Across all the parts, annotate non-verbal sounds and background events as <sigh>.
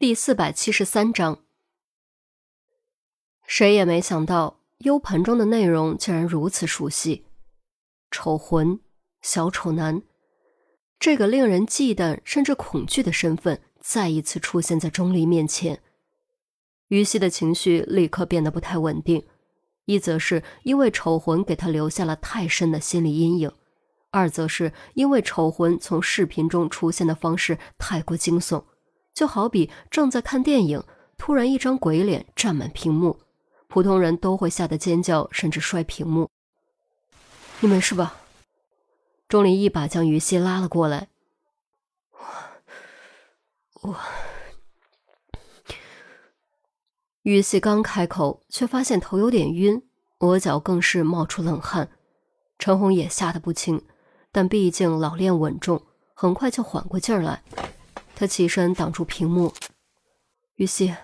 第四百七十三章，谁也没想到 U 盘中的内容竟然如此熟悉。丑魂，小丑男，这个令人忌惮甚至恐惧的身份再一次出现在钟离面前。于西的情绪立刻变得不太稳定，一则是因为丑魂给他留下了太深的心理阴影，二则是因为丑魂从视频中出现的方式太过惊悚。就好比正在看电影，突然一张鬼脸占满屏幕，普通人都会吓得尖叫，甚至摔屏幕。你没事吧？钟离一把将于西拉了过来。我……于西刚开口，却发现头有点晕，额角更是冒出冷汗。陈红也吓得不轻，但毕竟老练稳重，很快就缓过劲儿来。他起身挡住屏幕，于西，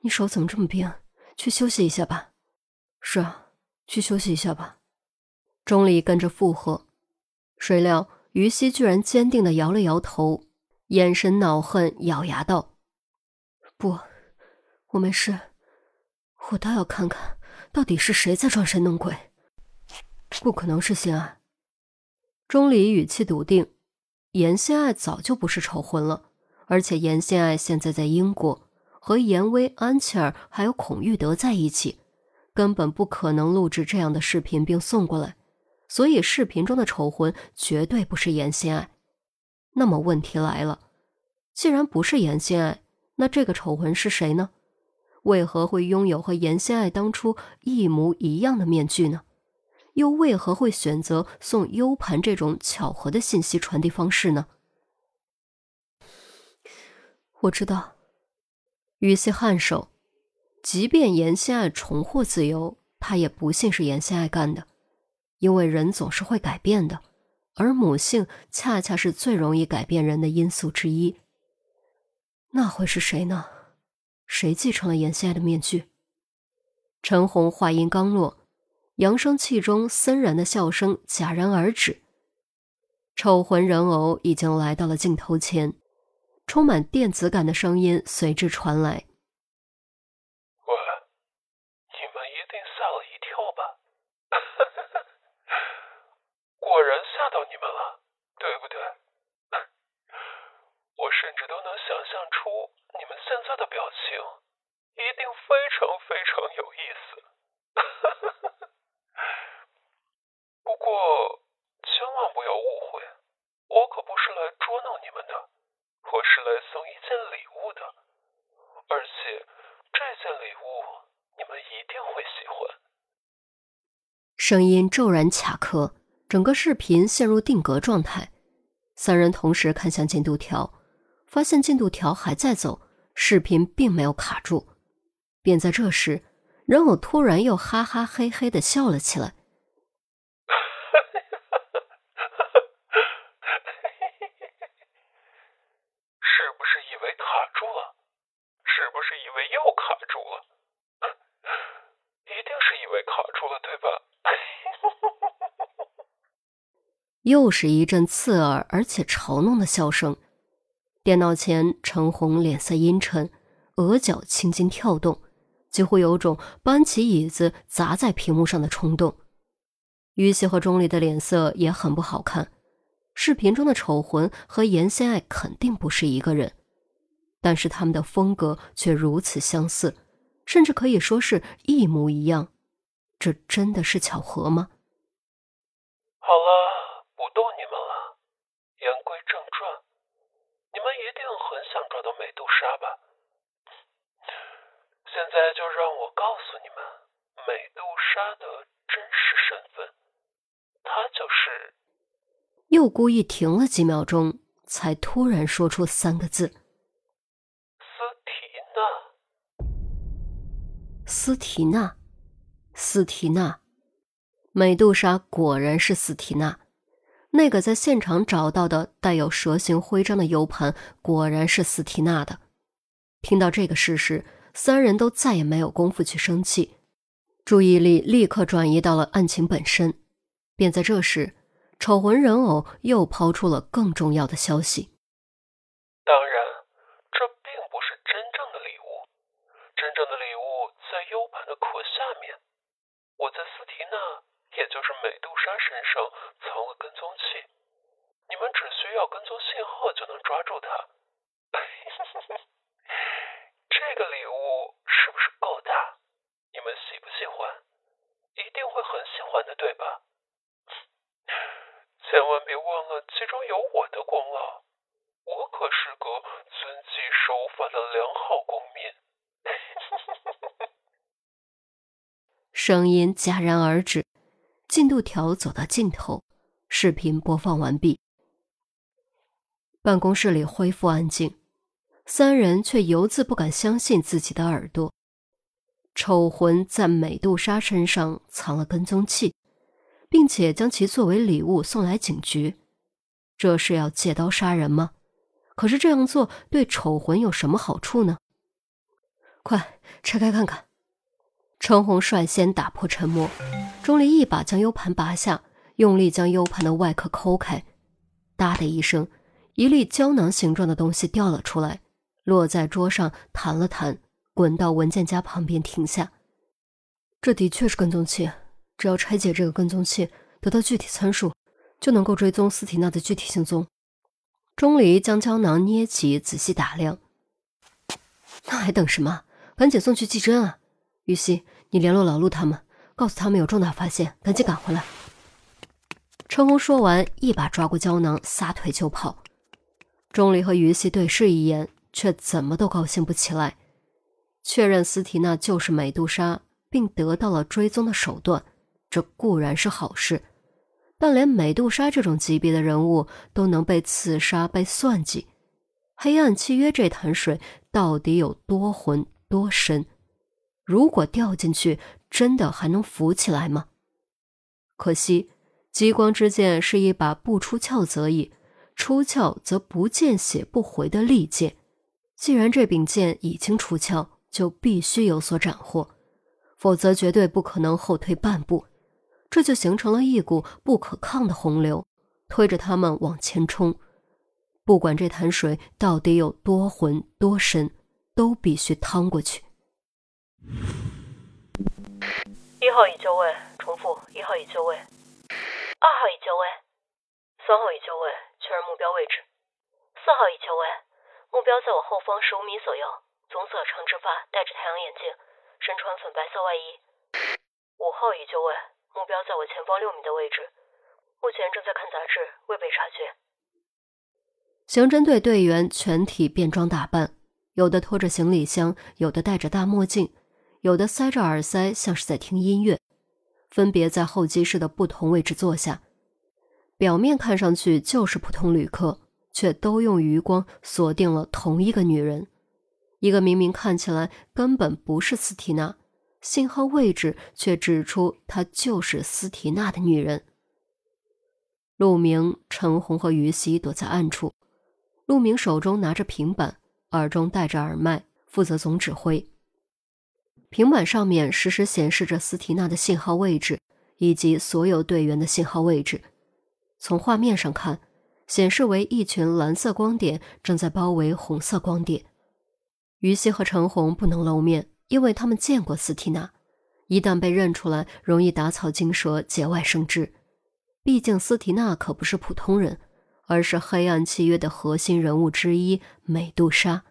你手怎么这么冰？去休息一下吧。是啊，去休息一下吧。钟离跟着附和，谁料于西居然坚定的摇了摇头，眼神恼恨，咬牙道：“不，我没事，我倒要看看到底是谁在装神弄鬼。不可能是心爱。”钟离语气笃定，严心爱早就不是丑魂了。而且严心爱现在在英国，和严威、安琪儿还有孔玉德在一起，根本不可能录制这样的视频并送过来，所以视频中的丑魂绝对不是严心爱。那么问题来了，既然不是严心爱，那这个丑魂是谁呢？为何会拥有和严心爱当初一模一样的面具呢？又为何会选择送 U 盘这种巧合的信息传递方式呢？我知道，于西颔首。即便严心爱重获自由，他也不信是严心爱干的，因为人总是会改变的，而母性恰恰是最容易改变人的因素之一。那会是谁呢？谁继承了严心爱的面具？陈红话音刚落，扬声器中森然的笑声戛然而止。丑魂人偶已经来到了镜头前。充满电子感的声音随之传来：“喂，你们一定吓了一跳吧？哈 <laughs> 哈果然吓到你们了，对不对？<laughs> 我甚至都能想象出你们现在的表情，一定非常非常有意思。哈 <laughs> 哈不过千万不要误会，我可不是来捉弄你们的。”我是来送一件礼物的，而且这件礼物你们一定会喜欢。声音骤然卡壳，整个视频陷入定格状态。三人同时看向进度条，发现进度条还在走，视频并没有卡住。便在这时，人偶突然又哈哈嘿嘿的笑了起来。又是一阵刺耳而且嘲弄的笑声。电脑前，陈红脸色阴沉，额角青筋跳动，几乎有种搬起椅子砸在屏幕上的冲动。于西和钟离的脸色也很不好看。视频中的丑魂和严先爱肯定不是一个人，但是他们的风格却如此相似，甚至可以说是一模一样。这真的是巧合吗？好了。逗你们了。言归正传，你们一定很想找到美杜莎吧？现在就让我告诉你们美杜莎的真实身份，她就是……又故意停了几秒钟，才突然说出三个字：“斯提娜。”斯提娜，斯提娜，美杜莎果然是斯提娜。那个在现场找到的带有蛇形徽章的 U 盘，果然是斯提娜的。听到这个事实，三人都再也没有功夫去生气，注意力立刻转移到了案情本身。便在这时，丑魂人偶又抛出了更重要的消息。当然，这并不是真正的礼物，真正的礼物在 U 盘的壳下面。我在斯提娜，也就是美杜莎身上藏了跟踪器，你们只需要跟踪信号就能抓住它。<laughs> 这个礼物是不是够大？你们喜不喜欢？一定会很喜欢的，对吧？千万别忘了，其中有我的功劳。我可是个遵纪守法的良好公民。声音戛然而止，进度条走到尽头，视频播放完毕。办公室里恢复安静，三人却犹自不敢相信自己的耳朵。丑魂在美杜莎身上藏了跟踪器，并且将其作为礼物送来警局，这是要借刀杀人吗？可是这样做对丑魂有什么好处呢？快拆开看看！陈红率先打破沉默，钟离一把将 U 盘拔下，用力将 U 盘的外壳抠开，哒的一声，一粒胶囊形状的东西掉了出来，落在桌上，弹了弹，滚到文件夹旁边停下。这的确是跟踪器，只要拆解这个跟踪器，得到具体参数，就能够追踪斯提娜的具体行踪。钟离将胶囊捏起，仔细打量。那还等什么？赶紧送去技侦啊！玉溪，你联络老陆他们，告诉他们有重大发现，赶紧赶回来。陈红说完，一把抓过胶囊，撒腿就跑。钟离和于西对视一眼，却怎么都高兴不起来。确认斯提娜就是美杜莎，并得到了追踪的手段，这固然是好事。但连美杜莎这种级别的人物都能被刺杀、被算计，黑暗契约这潭水到底有多浑多深？如果掉进去，真的还能浮起来吗？可惜，激光之剑是一把不出鞘则已，出鞘则不见血不回的利剑。既然这柄剑已经出鞘，就必须有所斩获，否则绝对不可能后退半步。这就形成了一股不可抗的洪流，推着他们往前冲。不管这潭水到底有多浑多深，都必须趟过去。一号已就位，重复，一号已就位。二号已就位，三号已就位，确认目标位置。四号已就位，目标在我后方十五米左右，棕色长直发，戴着太阳眼镜，身穿粉白色外衣。五号已就位。目标在我前方六米的位置，目前正在看杂志，未被察觉。刑侦队队员全体便装打扮，有的拖着行李箱，有的戴着大墨镜，有的塞着耳塞，像是在听音乐。分别在候机室的不同位置坐下，表面看上去就是普通旅客，却都用余光锁定了同一个女人，一个明明看起来根本不是斯提娜。信号位置却指出她就是斯提娜的女人。陆明、陈红和于西躲在暗处，陆明手中拿着平板，耳中戴着耳麦，负责总指挥。平板上面实时显示着斯提娜的信号位置以及所有队员的信号位置。从画面上看，显示为一群蓝色光点正在包围红色光点。于西和陈红不能露面。因为他们见过斯提娜，一旦被认出来，容易打草惊蛇，节外生枝。毕竟斯提娜可不是普通人，而是黑暗契约的核心人物之一——美杜莎。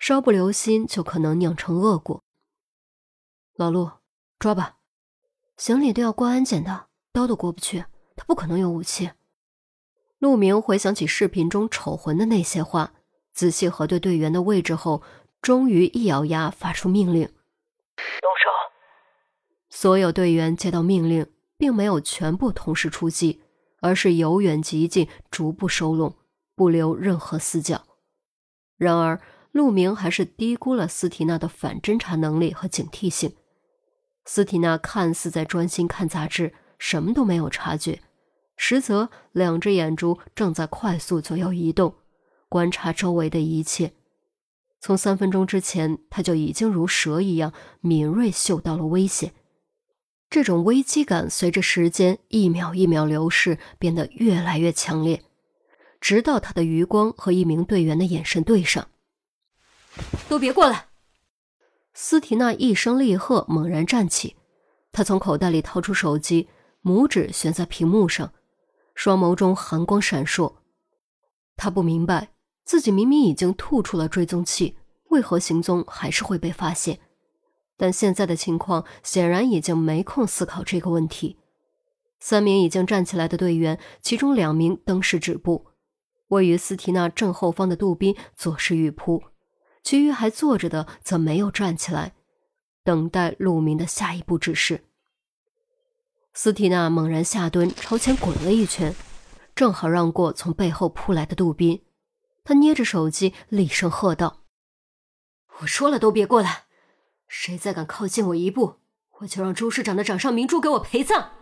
稍不留心，就可能酿成恶果。老陆，抓吧！行李都要过安检的，刀都过不去，他不可能有武器。陆明回想起视频中丑魂的那些话，仔细核对队员的位置后。终于一咬牙，发出命令：“动手！”所有队员接到命令，并没有全部同时出击，而是由远及近，逐步收拢，不留任何死角。然而，陆明还是低估了斯提娜的反侦查能力和警惕性。斯提娜看似在专心看杂志，什么都没有察觉，实则两只眼珠正在快速左右移动，观察周围的一切。从三分钟之前，他就已经如蛇一样敏锐嗅到了危险。这种危机感随着时间一秒一秒流逝变得越来越强烈，直到他的余光和一名队员的眼神对上。都别过来！斯提娜一声厉喝，猛然站起，她从口袋里掏出手机，拇指悬在屏幕上，双眸中寒光闪烁。她不明白，自己明明已经吐出了追踪器，为何行踪还是会被发现？但现在的情况显然已经没空思考这个问题。三名已经站起来的队员，其中两名登时止步，位于斯提娜正后方的杜宾左势欲扑。其余还坐着的则没有站起来，等待陆明的下一步指示。斯提娜猛然下蹲，朝前滚了一圈，正好让过从背后扑来的杜宾。他捏着手机，厉声喝道：“我说了，都别过来！谁再敢靠近我一步，我就让朱市长的掌上明珠给我陪葬！”